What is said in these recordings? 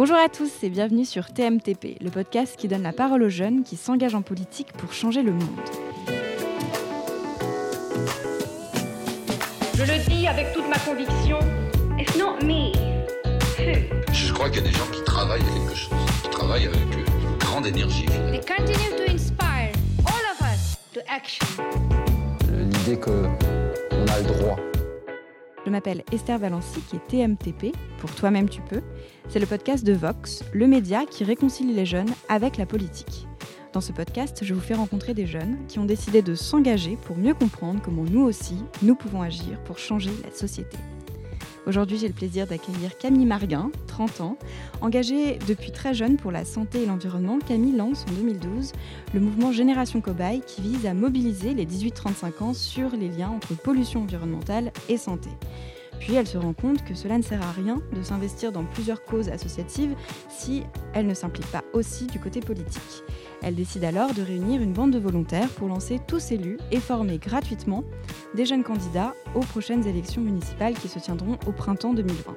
Bonjour à tous et bienvenue sur TMTP, le podcast qui donne la parole aux jeunes qui s'engagent en politique pour changer le monde. Je le dis avec toute ma conviction, it's not me. Je crois qu'il y a des gens qui travaillent à quelque chose, qui travaillent avec une grande énergie. They continue to inspire all of us to action. L'idée qu'on a le droit Je m'appelle Esther Valency qui est TMTP, pour Toi-même tu peux. C'est le podcast de Vox, le média qui réconcilie les jeunes avec la politique. Dans ce podcast, je vous fais rencontrer des jeunes qui ont décidé de s'engager pour mieux comprendre comment nous aussi, nous pouvons agir pour changer la société. Aujourd'hui, j'ai le plaisir d'accueillir Camille Marguin, 30 ans. Engagée depuis très jeune pour la santé et l'environnement, Camille lance en 2012 le mouvement Génération Cobaye qui vise à mobiliser les 18-35 ans sur les liens entre pollution environnementale et santé. Puis elle se rend compte que cela ne sert à rien de s'investir dans plusieurs causes associatives si elle ne s'implique pas aussi du côté politique. Elle décide alors de réunir une bande de volontaires pour lancer tous élus et former gratuitement des jeunes candidats aux prochaines élections municipales qui se tiendront au printemps 2020,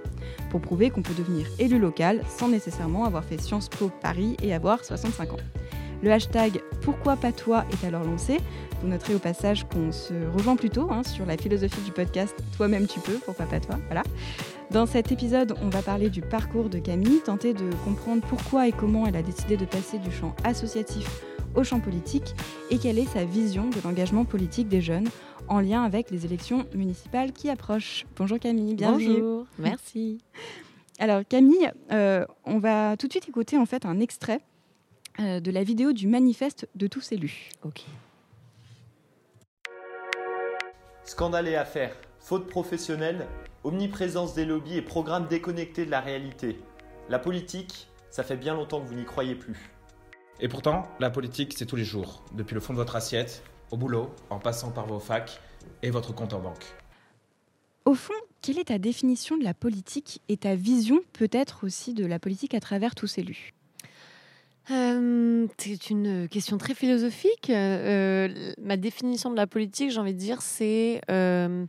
pour prouver qu'on peut devenir élu local sans nécessairement avoir fait Sciences Po Paris et avoir 65 ans. Le hashtag Pourquoi pas toi est alors lancé. Vous noterez au passage qu'on se rejoint plutôt hein, sur la philosophie du podcast Toi-même tu peux, pourquoi pas toi Voilà. Dans cet épisode, on va parler du parcours de Camille, tenter de comprendre pourquoi et comment elle a décidé de passer du champ associatif au champ politique et quelle est sa vision de l'engagement politique des jeunes en lien avec les élections municipales qui approchent. Bonjour Camille, bienvenue. Bonjour, merci. Alors Camille, euh, on va tout de suite écouter en fait un extrait euh, de la vidéo du manifeste de tous élus. Ok. Scandale et affaires, faute professionnelle, omniprésence des lobbies et programmes déconnectés de la réalité. La politique, ça fait bien longtemps que vous n'y croyez plus. Et pourtant, la politique, c'est tous les jours, depuis le fond de votre assiette, au boulot, en passant par vos facs et votre compte en banque. Au fond, quelle est ta définition de la politique et ta vision peut-être aussi de la politique à travers tous élus Euh, c'est une question très philosophique. Euh, ma définition de la politique, j'ai envie de dire, c'est euh,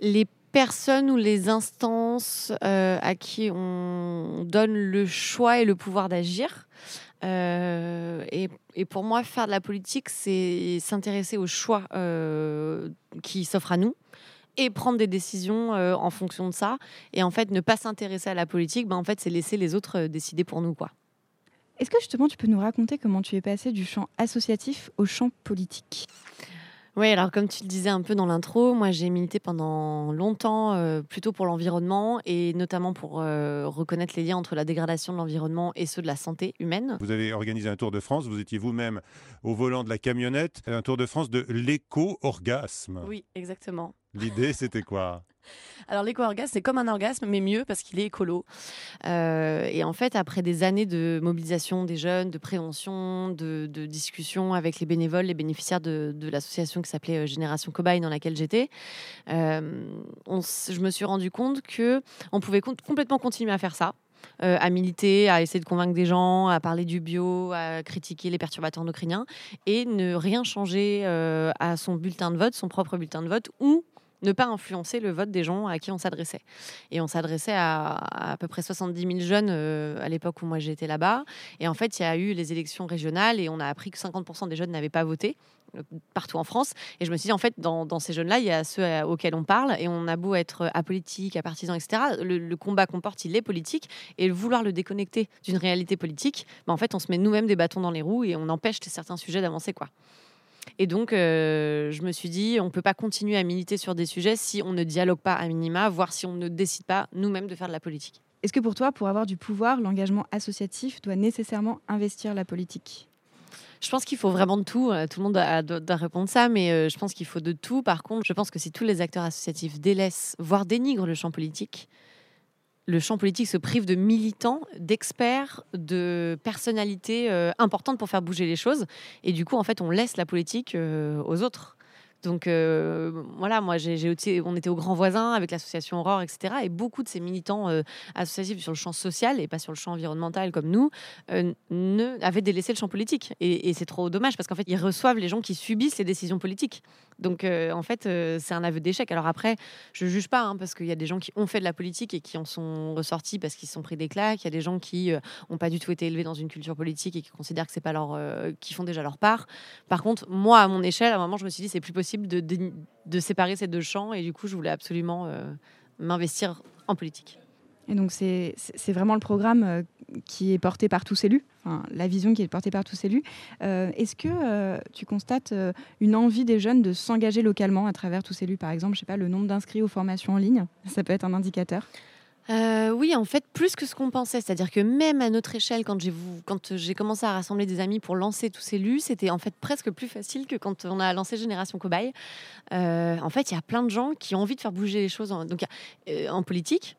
les personnes ou les instances euh, à qui on donne le choix et le pouvoir d'agir. Euh, et, pour moi, faire de la politique, c'est s'intéresser aux choix euh, qui s'offrent à nous et prendre des décisions en fonction de ça. Et en fait, ne pas s'intéresser à la politique, ben, en fait, c'est laisser les autres décider pour nous. Est-ce que justement tu peux nous raconter comment tu es passé du champ associatif au champ politique? Oui, alors comme tu le disais un peu dans l'intro, moi j'ai milité pendant longtemps euh, plutôt pour l'environnement et notamment pour euh, reconnaître les liens entre la dégradation de l'environnement et ceux de la santé humaine. Vous avez organisé un Tour de France, vous étiez vous-même au volant de la camionnette, un Tour de France de l'éco-orgasme. Oui, exactement. L'idée, c'était quoi? Alors l'éco-orgasme, c'est comme un orgasme, mais mieux parce qu'il est écolo. Euh, et en fait, après des années de mobilisation des jeunes, de prévention, de, de discussion avec les bénévoles, les bénéficiaires de, l'association qui s'appelait euh, Génération Cobaye, dans laquelle j'étais, euh, je me suis rendu compte que on pouvait complètement continuer à faire ça. à militer, à essayer de convaincre des gens, à parler du bio, à critiquer les perturbateurs endocriniens et ne rien changer à son bulletin de vote, son propre bulletin de vote, ou ne pas influencer le vote des gens à qui on s'adressait. Et on s'adressait à, à à peu près 70 000 jeunes euh, à l'époque où moi j'étais là-bas. Et en fait, il y a eu les élections régionales et on a appris que 50% des jeunes n'avaient pas voté euh, partout en France. Et je me suis dit, en fait, dans, ces jeunes-là, il y a ceux auxquels on parle et on a beau être apolitique, apartisan, etc. Le, le combat qu'on porte, il est politique. Et vouloir le déconnecter d'une réalité politique, bah, en fait, on se met nous-mêmes des bâtons dans les roues et on empêche certains sujets d'avancer, quoi. Et donc, euh, je me suis dit, on ne peut pas continuer à militer sur des sujets si on ne dialogue pas à minima, voire si on ne décide pas nous-mêmes de faire de la politique. Est-ce que pour toi, pour avoir du pouvoir, l'engagement associatif doit nécessairement investir la politique? Je pense qu'il faut vraiment de tout. Euh, Tout le monde doit répondre ça, mais euh, je pense qu'il faut de tout. Par contre, je pense que si tous les acteurs associatifs délaissent, voire dénigrent le champ politique, le champ politique se prive de militants, d'experts, de personnalités euh, importantes pour faire bouger les choses. Et du coup, en fait, on laisse la politique euh, aux autres. Donc euh, voilà, moi, on était au Grand Voisin avec l'association Aurore, etc. Et beaucoup de ces militants associatifs sur le champ social et pas sur le champ environnemental comme nous avaient délaissé le champ politique. Et c'est trop dommage parce qu'en fait, ils reçoivent les gens qui subissent les décisions politiques. Donc, euh, en fait, euh, c'est un aveu d'échec. Alors après, je juge pas, hein, parce qu'il y a des gens qui ont fait de la politique et qui en sont ressortis parce qu'ils se sont pris des claques. Il y a des gens qui n'ont pas du tout été élevés dans une culture politique et qui considèrent que c'est pas leur, euh, qui font déjà leur part. Par contre, moi, à mon échelle, à un moment, je me suis dit, c'est plus possible de, de, séparer ces deux champs. Et du coup, je voulais absolument euh, m'investir en politique. Et donc, c'est vraiment le programme euh, qui est porté par tous élus, enfin, la vision qui est portée par tous élus. Euh, Est-ce que euh, tu constates euh, une envie des jeunes de s'engager localement à travers tous élus Par exemple, je sais pas, le nombre d'inscrits aux formations en ligne, ça peut être un indicateur? Oui, en fait, plus que ce qu'on pensait. C'est-à-dire que même à notre échelle, quand j'ai commencé à rassembler des amis pour lancer tous ces élus, c'était en fait presque plus facile que quand on a lancé Génération Cobaye. En fait, il y a plein de gens qui ont envie de faire bouger les choses donc, en politique.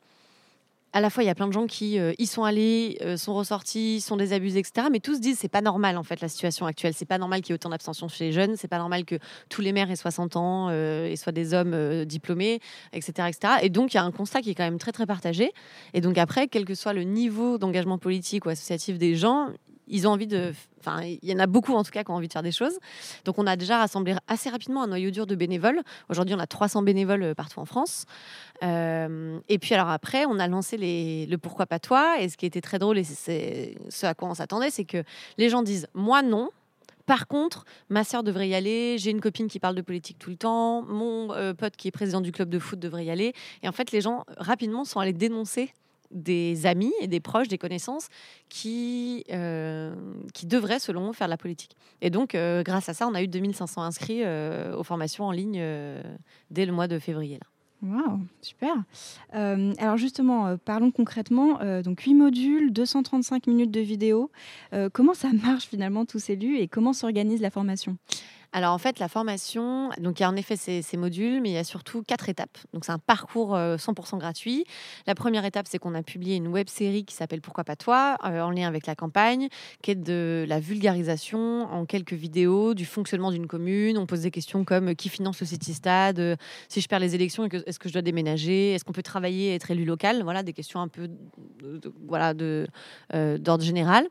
À la fois, il y a plein de gens qui euh, y sont allés, euh, sont ressortis, sont désabusés, etc. Mais tous disent c'est pas normal en fait la situation actuelle. C'est pas normal qu'il y ait autant d'abstention chez les jeunes. C'est pas normal que tous les maires aient 60 ans euh, et soient des hommes diplômés, etc., etc. Et donc il y a un constat qui est quand même très très partagé. Et donc après, quel que soit le niveau d'engagement politique ou associatif des gens, ils ont envie de. Enfin, il y en a beaucoup en tout cas qui ont envie de faire des choses. Donc on a déjà rassemblé assez rapidement un noyau dur de bénévoles. Aujourd'hui, on a 300 bénévoles euh, partout en France. Euh, et puis alors après, on a lancé le pourquoi pas toi. Et ce qui était très drôle, et c'est- ce à quoi on s'attendait, c'est que les gens disent moi non. Par contre, ma sœur devrait y aller. J'ai une copine qui parle de politique tout le temps. Mon euh, pote qui est président du club de foot devrait y aller. Et en fait, les gens rapidement sont allés dénoncer des amis et des proches, des connaissances qui, euh, qui devraient, selon faire la politique. Et donc, euh, grâce à ça, on a eu 2500 inscrits euh, aux formations en ligne dès le mois de février. Là. Waouh, super. Alors justement, parlons concrètement. Donc 8 modules, 235 minutes de vidéo. Comment ça marche finalement tous ces et comment s'organise la formation? Alors en fait, la formation, donc il y a en effet ces, modules, mais il y a surtout quatre étapes. Donc c'est un parcours euh, 100% gratuit. La première étape, c'est qu'on a publié une web série qui s'appelle Pourquoi pas toi, euh, en lien avec la campagne, qui est de la vulgarisation en quelques vidéos du fonctionnement d'une commune. On pose des questions comme euh, qui finance le City Stade, euh, si je perds les élections, est-ce que je dois déménager, est-ce qu'on peut travailler et être élu local? Voilà des questions un peu voilà de euh, d'ordre général.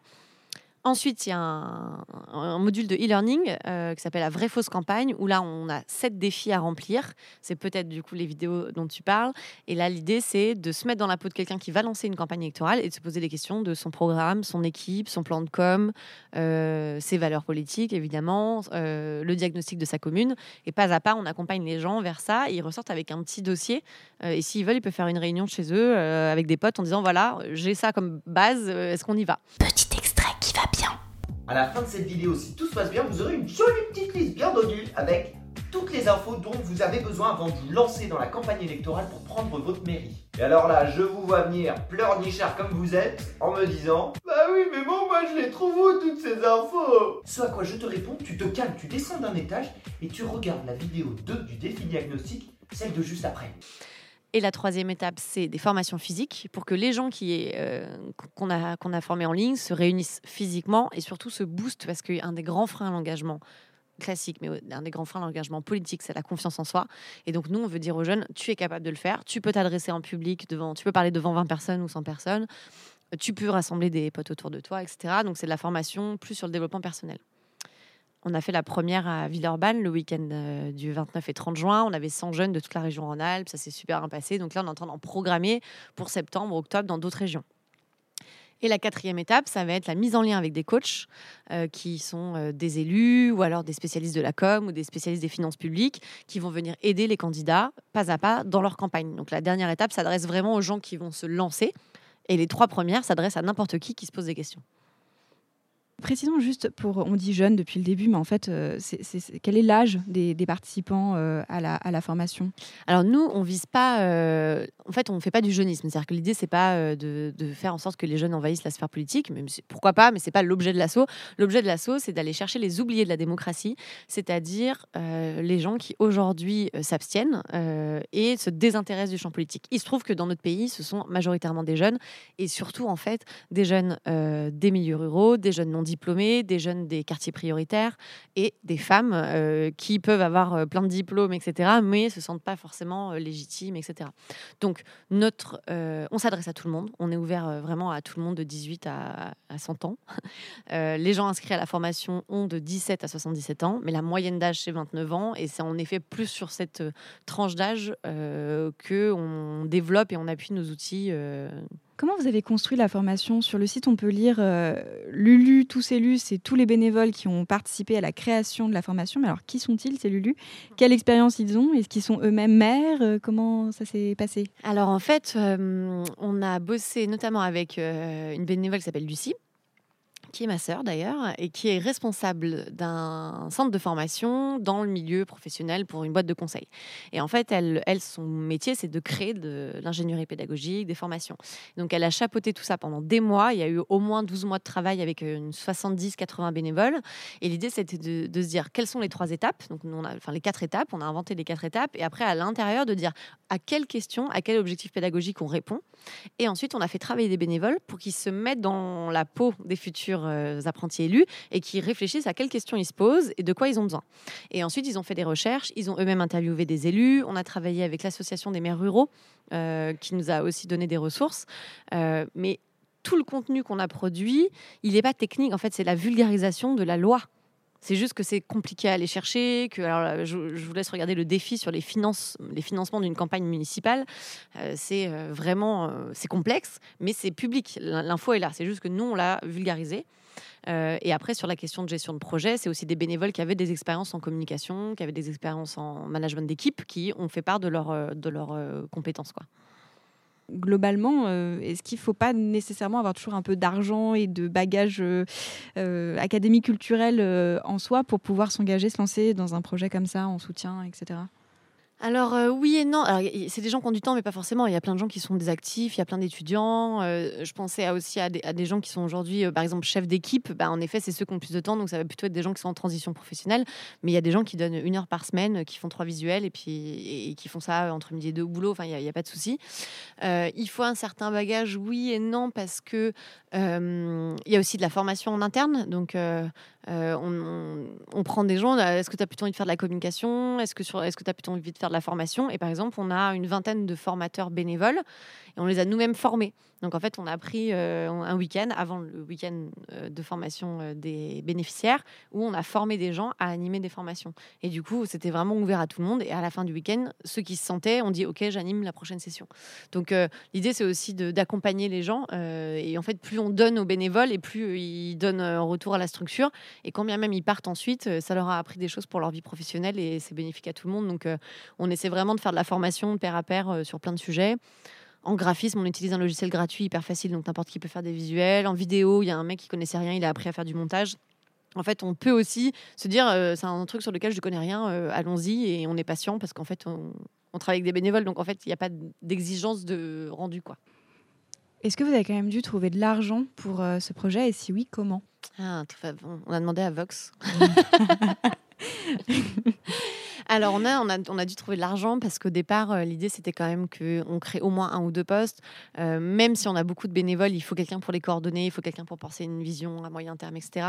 Ensuite, il y a un, module de e-learning euh, qui s'appelle la vraie fausse campagne, où là, on a sept défis à remplir. C'est peut-être du coup les vidéos dont tu parles. Et là, l'idée, c'est de se mettre dans la peau de quelqu'un qui va lancer une campagne électorale et de se poser des questions de son programme, son équipe, son plan de com, euh, ses valeurs politiques, évidemment, euh, le diagnostic de sa commune. Et pas à pas, on accompagne les gens vers ça. Ils ressortent avec un petit dossier. Et s'ils veulent, ils peuvent faire une réunion chez eux avec des potes en disant voilà, j'ai ça comme base, est-ce qu'on y va? Petit À la fin de cette vidéo, si tout se passe bien, vous aurez une jolie petite liste bien dodue avec toutes les infos dont vous avez besoin avant de vous lancer dans la campagne électorale pour prendre votre mairie. Et alors là, je vous vois venir pleurnichard comme vous êtes en me disant Bah oui, mais bon, moi je les trouve où toutes ces infos? Ce à quoi je te réponds, tu te calmes, tu descends d'un étage et tu regardes la vidéo 2 du défi diagnostic, celle de juste après. Et la troisième étape, c'est des formations physiques pour que les gens qui euh, qu'on a qu'on a formés en ligne se réunissent physiquement et surtout se boostent parce qu'un des grands freins à l'engagement classique, mais un des grands freins à l'engagement politique, c'est la confiance en soi. Et donc nous, on veut dire aux jeunes, tu es capable de le faire, tu peux t'adresser en public devant, tu peux parler devant 20 personnes ou 100 personnes, tu peux rassembler des potes autour de toi, etc. Donc c'est de la formation plus sur le développement personnel. On a fait la première à Villeurbanne le week-end euh, du 29 et 30 juin. On avait 100 jeunes de toute la région Rhône-Alpes. Ça s'est super bien passé. Donc là, on est en train d'en programmer pour septembre, octobre dans d'autres régions. Et la quatrième étape, ça va être la mise en lien avec des coachs euh, qui sont euh, des élus ou alors des spécialistes de la com ou des spécialistes des finances publiques qui vont venir aider les candidats pas à pas dans leur campagne. Donc la dernière étape s'adresse vraiment aux gens qui vont se lancer et les trois premières s'adressent à n'importe qui qui se pose des questions. Précisons juste pour, on dit jeune depuis le début, mais en fait, euh, quel est l'âge des, participants euh, à, la, formation? Alors nous, on vise pas. euh, en fait, on fait pas du jeunisme. C'est-à-dire que l'idée, c'est pas de, faire en sorte que les jeunes envahissent la sphère politique. Même si- pourquoi pas, mais c'est pas l'objet de l'assaut. L'objet de l'assaut, c'est d'aller chercher les oubliés de la démocratie, c'est-à-dire les gens qui aujourd'hui s'abstiennent et se désintéressent du champ politique. Il se trouve que dans notre pays, ce sont majoritairement des jeunes et surtout en fait des jeunes des milieux ruraux, des jeunes non diplômés, des jeunes des quartiers prioritaires et des femmes euh, qui peuvent avoir euh, plein de diplômes, etc., mais se sentent pas forcément euh, légitimes, etc. Donc, notre, on s'adresse à tout le monde. On est ouvert vraiment à tout le monde de 18 à, à 100 ans. Les gens inscrits à la formation ont de 17 à 77 ans, mais la moyenne d'âge, c'est 29 ans. Et c'est en effet plus sur cette tranche d'âge que on développe et on appuie nos outils. Comment vous avez construit la formation? Sur le site, on peut lire euh, Lulu, tous élus, c'est tous les bénévoles qui ont participé à la création de la formation. Mais alors, qui sont-ils, ces Lulu Quelle expérience ils ont? Est-ce qu'ils sont eux-mêmes maires? Euh, Comment ça s'est passé? Alors en fait, euh, on a bossé notamment avec une bénévole qui s'appelle Lucie, qui est ma sœur d'ailleurs, et qui est responsable d'un centre de formation dans le milieu professionnel pour une boîte de conseil. Et en fait, elle, son métier, c'est de créer de l'ingénierie pédagogique, des formations. Donc elle a chapeauté tout ça pendant des mois. Il y a eu au moins 12 mois de travail avec une 70-80 bénévoles. Et l'idée, c'était de, se dire quelles sont les trois étapes? Donc on a, enfin les quatre étapes. On a inventé les quatre étapes. Et après, à l'intérieur, de dire à quelles questions, à quel objectif pédagogique on répond? Et ensuite, on a fait travailler des bénévoles pour qu'ils se mettent dans la peau des futurs euh, apprentis élus et qu'ils réfléchissent à quelles questions ils se posent et de quoi ils ont besoin. Et ensuite, ils ont fait des recherches, ils ont eux-mêmes interviewé des élus. On a travaillé avec l'association des maires ruraux euh, qui nous a aussi donné des ressources. Euh, mais tout le contenu qu'on a produit, il n'est pas technique. En fait, c'est la vulgarisation de la loi. C'est juste que c'est compliqué à aller chercher. Que, alors, là, je, vous laisse regarder le défi sur les, les financements d'une campagne municipale. Euh, c'est euh, vraiment euh, complexe, mais c'est public. L'in- L'info est là. C'est juste que nous, on l'a vulgarisé. Euh, et après, sur la question de gestion de projet, c'est aussi des bénévoles qui avaient des expériences en communication, qui avaient des expériences en management d'équipe, qui ont fait part de leurs euh, euh, compétences. Quoi. Globalement, euh, est-ce qu'il ne faut pas nécessairement avoir toujours un peu d'argent et de bagages euh, euh, académiques, culturels euh, en soi pour pouvoir s'engager, se lancer dans un projet comme ça, en soutien, etc. Alors euh, oui et non. C'est des gens qui ont du temps, mais pas forcément. Il y a plein de gens qui sont des actifs, il y a plein d'étudiants. Euh, je pensais aussi à des, gens qui sont aujourd'hui, euh, par exemple, chefs d'équipe. Bah, en effet, c'est ceux qui ont plus de temps, donc ça va plutôt être des gens qui sont en transition professionnelle. Mais il y a des gens qui donnent une heure par semaine, qui font trois visuels et puis qui font ça entre midi et deux au boulot. Enfin, il n'y a, a pas de souci. Il faut un certain bagage, oui et non, parce que il y a aussi de la formation en interne. Donc euh, on prend des gens. euh, Est-ce que tu as plutôt envie de faire de la communication? Est-ce que tu as plutôt envie de faire de la formation? Et par exemple, on a une vingtaine de formateurs bénévoles et on les a nous-mêmes formés. Donc en fait, on a pris euh, un week-end avant le week-end euh, de formation euh, des bénéficiaires où on a formé des gens à animer des formations. Et du coup, c'était vraiment ouvert à tout le monde. Et à la fin du week-end, ceux qui se sentaient, on dit OK, j'anime la prochaine session. Donc l'idée, c'est aussi d'accompagner les gens. et en fait, plus on donne aux bénévoles et plus ils donnent en retour à la structure. Et quand bien même ils partent ensuite, ça leur a appris des choses pour leur vie professionnelle et c'est bénéfique à tout le monde. Donc on essaie vraiment de faire de la formation de pair à pair sur plein de sujets. En graphisme, on utilise un logiciel gratuit hyper facile, donc n'importe qui peut faire des visuels. En vidéo, il y a un mec qui connaissait rien, il a appris à faire du montage. En fait, on peut aussi se dire, euh, c'est un truc sur lequel je ne connais rien, euh, allons-y, et on est patient parce qu'en fait, on, on travaille avec des bénévoles, donc en fait, il n'y a pas d'exigence de rendu. quoi. Est-ce que vous avez quand même dû trouver de l'argent pour euh, ce projet Et si oui, comment? Ah, on a demandé à Vox. Alors, on a, on, a, dû trouver de l'argent parce qu'au départ, euh, l'idée, c'était quand même qu'on crée au moins un ou deux postes. Euh, même si on a beaucoup de bénévoles, il faut quelqu'un pour les coordonner, il faut quelqu'un pour penser une vision à moyen terme, etc.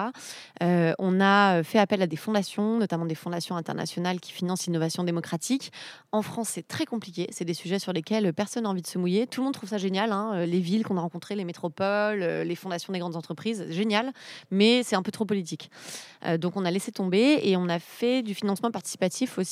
Euh, on a fait appel à des fondations, notamment des fondations internationales qui financent l'innovation démocratique. En France, c'est très compliqué. C'est des sujets sur lesquels personne n'a envie de se mouiller. Tout le monde trouve ça génial. hein. Les villes qu'on a rencontrées, les métropoles, les fondations des grandes entreprises, génial. Mais c'est un peu trop politique. Donc on a laissé tomber et on a fait du financement participatif aussi.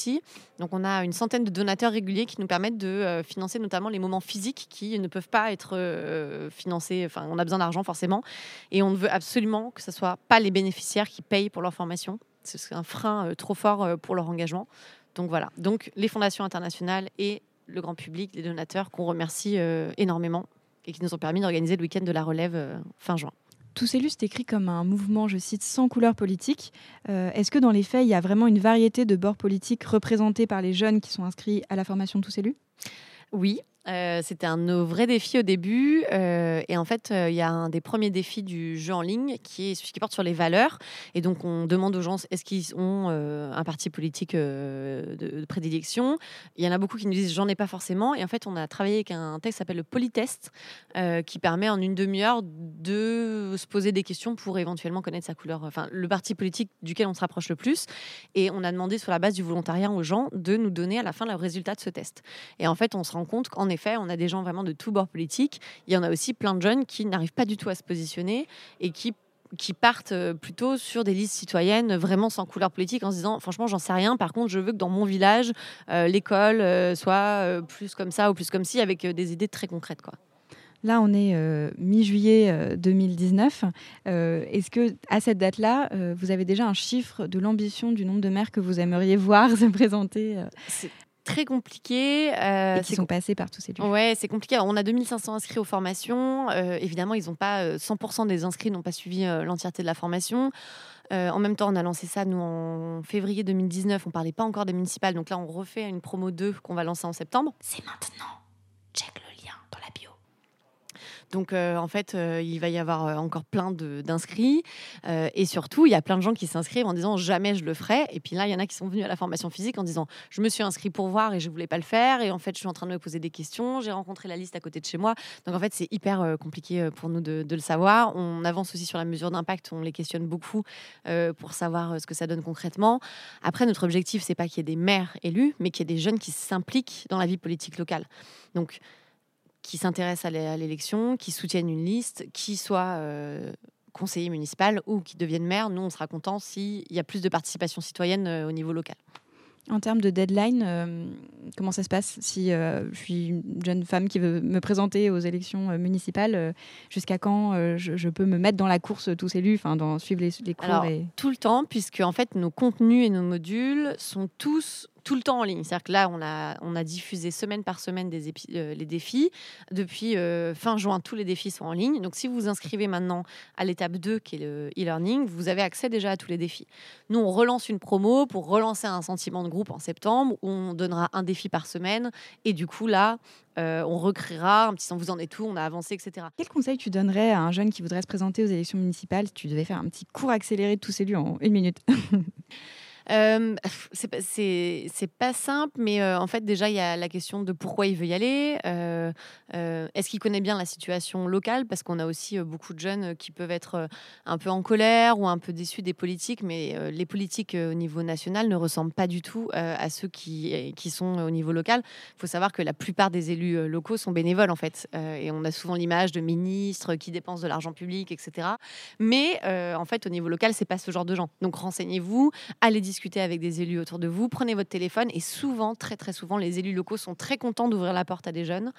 Donc on a une centaine de donateurs réguliers qui nous permettent de euh, financer notamment les moments physiques qui ne peuvent pas être euh, financés. Enfin, on a besoin d'argent forcément. Et on ne veut absolument que ce soit pas les bénéficiaires qui payent pour leur formation. C'est un frein euh, trop fort pour leur engagement. Donc voilà. Donc les fondations internationales et le grand public, les donateurs qu'on remercie énormément et qui nous ont permis d'organiser le week-end de la relève fin juin. C'est écrit comme un mouvement, je cite, sans couleur politique. Euh, Est-ce que dans les faits, il y a vraiment une variété de bords politiques représentés par les jeunes qui sont inscrits à la formation Tous élus? Oui, Euh, C'était un de nos vrais défis au début. euh, et en fait, euh, il y a un des premiers défis du jeu en ligne qui est celui qui porte sur les valeurs. Et donc, on demande aux gens est-ce qu'ils ont un parti politique de, de prédilection? Il y en a beaucoup qui nous disent j'en ai pas forcément. Et en fait, on a travaillé avec un texte qui s'appelle le Polytest qui permet en une demi-heure de se poser des questions pour éventuellement connaître sa couleur, enfin, le parti politique duquel on se rapproche le plus. Et on a demandé sur la base du volontariat aux gens de nous donner à la fin le résultat de ce test. Et en fait, on se rend compte qu'en effet, on a des gens vraiment de tous bords politiques. Il y en a aussi plein de jeunes qui n'arrivent pas du tout à se positionner et qui qui partent euh, plutôt sur des listes citoyennes vraiment sans couleur politique en se disant franchement j'en sais rien par contre je veux que dans mon village euh, l'école euh, soit euh, plus comme ça ou plus comme ci avec des idées très concrètes quoi. Là, on est mi-juillet euh, 2019. Euh, Est-ce que à cette date-là, vous avez déjà un chiffre de l'ambition du nombre de maires que vous aimeriez voir se présenter très compliqué. euh, et qui c'est sont passés par tous ces lieux Ouais, c'est compliqué. Alors, On a 2500 inscrits aux formations. Euh, évidemment, ils ont pas euh, 100% des inscrits n'ont pas suivi euh, l'entièreté de la formation. Euh, en même temps, on a lancé ça nous en février 2019. On parlait pas encore des municipales, donc là, on refait une promo 2 qu'on va lancer en septembre. C'est maintenant. Check le lien dans la bio. Donc, euh, en fait, euh, il va y avoir euh, encore plein d'inscrits. Et surtout, il y a plein de gens qui s'inscrivent en disant jamais je le ferai. Et puis là, il y en a qui sont venus à la formation physique en disant je me suis inscrit pour voir et je voulais pas le faire. Et en fait, je suis en train de me poser des questions. J'ai rencontré la liste à côté de chez moi. Donc, en fait, c'est hyper compliqué pour nous de, de le savoir. On avance aussi sur la mesure d'impact. On les questionne beaucoup pour savoir ce que ça donne concrètement. Après, notre objectif, c'est pas qu'il y ait des maires élus, mais qu'il y ait des jeunes qui s'impliquent dans la vie politique locale. Donc, qui s'intéressent à l'é- à l'élection, qui soutiennent une liste, qui soient euh, conseillers municipal ou qui deviennent maire. Nous, on sera content s'il y a plus de participation citoyenne euh, au niveau local. En termes de deadline, euh, comment ça se passe si euh, je suis une jeune femme qui veut me présenter aux élections municipales Jusqu'à quand je, je peux me mettre dans la course tous élus, enfin, dans suivre les, les cours Alors, et... tout le temps, puisque en fait, nos contenus et nos modules sont tous tout le temps en ligne. C'est-à-dire que là, on a, on a diffusé semaine par semaine des épi- euh, les défis. Depuis euh, fin juin, tous les défis sont en ligne. Donc, si vous vous inscrivez maintenant à l'étape 2, qui est le e-learning, vous avez accès déjà à tous les défis. Nous, on relance une promo pour relancer un sentiment de groupe en septembre, où on donnera un défi par semaine. Et du coup, là, euh, on recréera un petit sans vous en êtes tout, on a avancé, etc. Quel conseil tu donnerais à un jeune qui voudrait se présenter aux élections municipales si tu devais faire un petit cours accéléré de tous élus en une minute? Euh, c'est pas- simple, mais euh, en fait, déjà, il y a la question de pourquoi il veut y aller. Euh, euh, Est-ce qu'il connaît bien la situation locale? Parce qu'on a aussi beaucoup de jeunes qui peuvent être un peu en colère ou un peu déçus des politiques, mais les politiques au niveau national ne ressemblent pas du tout à ceux qui, qui sont au niveau local. Il faut savoir que la plupart des élus locaux sont bénévoles, en fait. Et on a souvent l'image de ministres qui dépensent de l'argent public, etc. Mais en fait, au niveau local, c'est pas ce genre de gens. Donc renseignez-vous, allez discuter avec des élus autour de vous, prenez votre téléphone et souvent, très très souvent, les élus locaux sont très contents d'ouvrir la porte à des jeunes.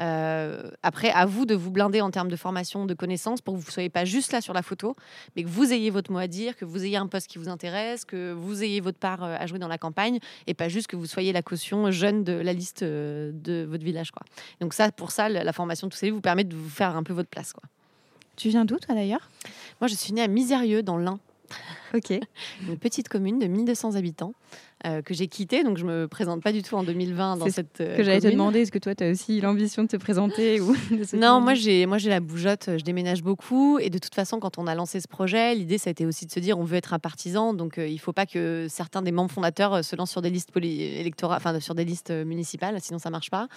Euh, après, à vous de vous blinder en termes de formation, de connaissances, pour que vous ne soyez pas juste là sur la photo, mais que vous ayez votre mot à dire, que vous ayez un poste qui vous intéresse, que vous ayez votre part euh, à jouer dans la campagne, et pas juste que vous soyez la caution jeune de la liste euh, de votre village. Quoi. Donc ça, pour ça, la la formation de tous ces élus vous permet de vous faire un peu votre place. Quoi. Tu viens d'où, toi, d'ailleurs? Moi, je suis née à Misérieux, dans l'Ain. Ok. une petite commune de 1200 habitants euh, que j'ai quittée, donc je me présente pas du tout en 2020 dans cette euh, que j'allais te demander, est-ce que toi, tu as aussi l'ambition de te présenter ou Non, moi j'ai moi j'ai la bougeotte, je déménage beaucoup et de toute façon quand on a lancé ce projet, l'idée ça a été aussi de se dire on veut être un partisan donc euh, il faut pas que certains des membres fondateurs euh, se lancent sur des listes poly- électorales enfin sur des listes euh, municipales sinon ça marche pas.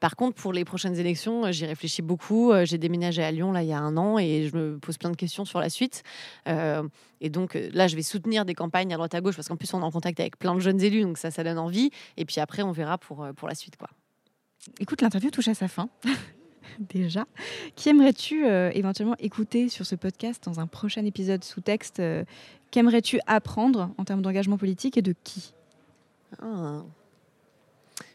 Par contre pour les prochaines élections, j'y réfléchis beaucoup, j'ai déménagé à Lyon là il y a un an et je me pose plein de questions sur la suite. Et donc là je vais soutenir des campagnes à droite à gauche parce qu'en plus on est en contact avec plein de jeunes élus donc ça ça donne envie et puis après on verra pour euh, pour la suite quoi. Écoute, l'interview touche à sa fin. Déjà. Qui aimerais-tu euh, éventuellement écouter sur ce podcast dans un prochain épisode sous texte euh, Qu'aimerais-tu apprendre en termes d'engagement politique et de qui? Ah.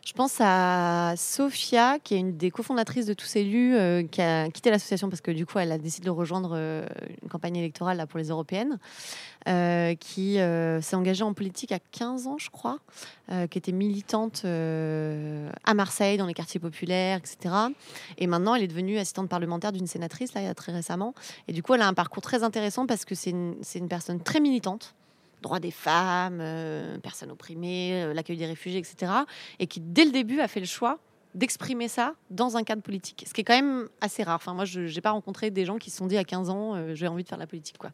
Je pense à Sophia, qui est une des cofondatrices de Tous Élus, euh, qui a quitté l'association parce que du coup, elle a décidé de rejoindre euh, une campagne électorale là, pour les européennes, euh, qui euh, s'est engagée en politique à 15 ans, je crois, qui était militante à Marseille, dans les quartiers populaires, etc. Et maintenant, elle est devenue assistante parlementaire d'une sénatrice, là, très récemment. Et du coup, elle a un parcours très intéressant parce que c'est une personne très militante droits des femmes, euh, personnes opprimées, euh, l'accueil des réfugiés, etc. Et qui, dès le début, a fait le choix d'exprimer ça dans un cadre politique. Ce qui est quand même assez rare. Enfin, moi, je n'ai pas rencontré des gens qui se sont dit à 15 ans, euh, j'ai envie de faire la politique. quoi.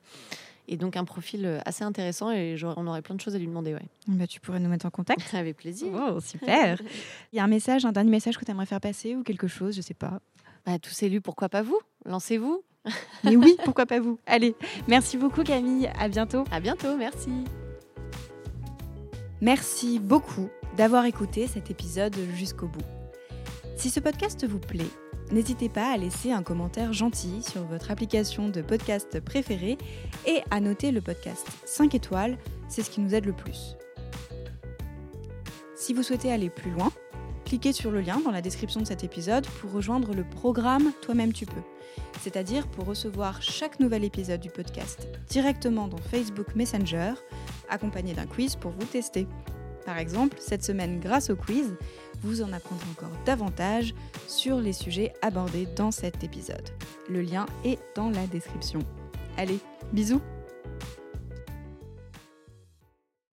Et donc, un profil euh, assez intéressant et on aurait plein de choses à lui demander. Ouais. Bah, tu pourrais nous mettre en contact. Avec plaisir. Oh, super. Il y a un message, un dernier message que tu aimerais faire passer ou quelque chose, je sais pas? Bah, tous élus, pourquoi pas vous? Lancez-vous. Mais oui, pourquoi pas vous? Allez, merci beaucoup Camille, à bientôt. À bientôt, merci. Merci beaucoup d'avoir écouté cet épisode jusqu'au bout. Si ce podcast vous plaît, n'hésitez pas à laisser un commentaire gentil sur votre application de podcast préférée et à noter le podcast 5 étoiles, c'est ce qui nous aide le plus. Si vous souhaitez aller plus loin, cliquez sur le lien dans la description de cet épisode pour rejoindre le programme Toi-même tu peux, c'est-à-dire pour recevoir chaque nouvel épisode du podcast directement dans Facebook Messenger, accompagné d'un quiz pour vous tester. Par exemple, cette semaine, grâce au quiz, vous en apprendrez encore davantage sur les sujets abordés dans cet épisode. Le lien est dans la description. Allez, bisous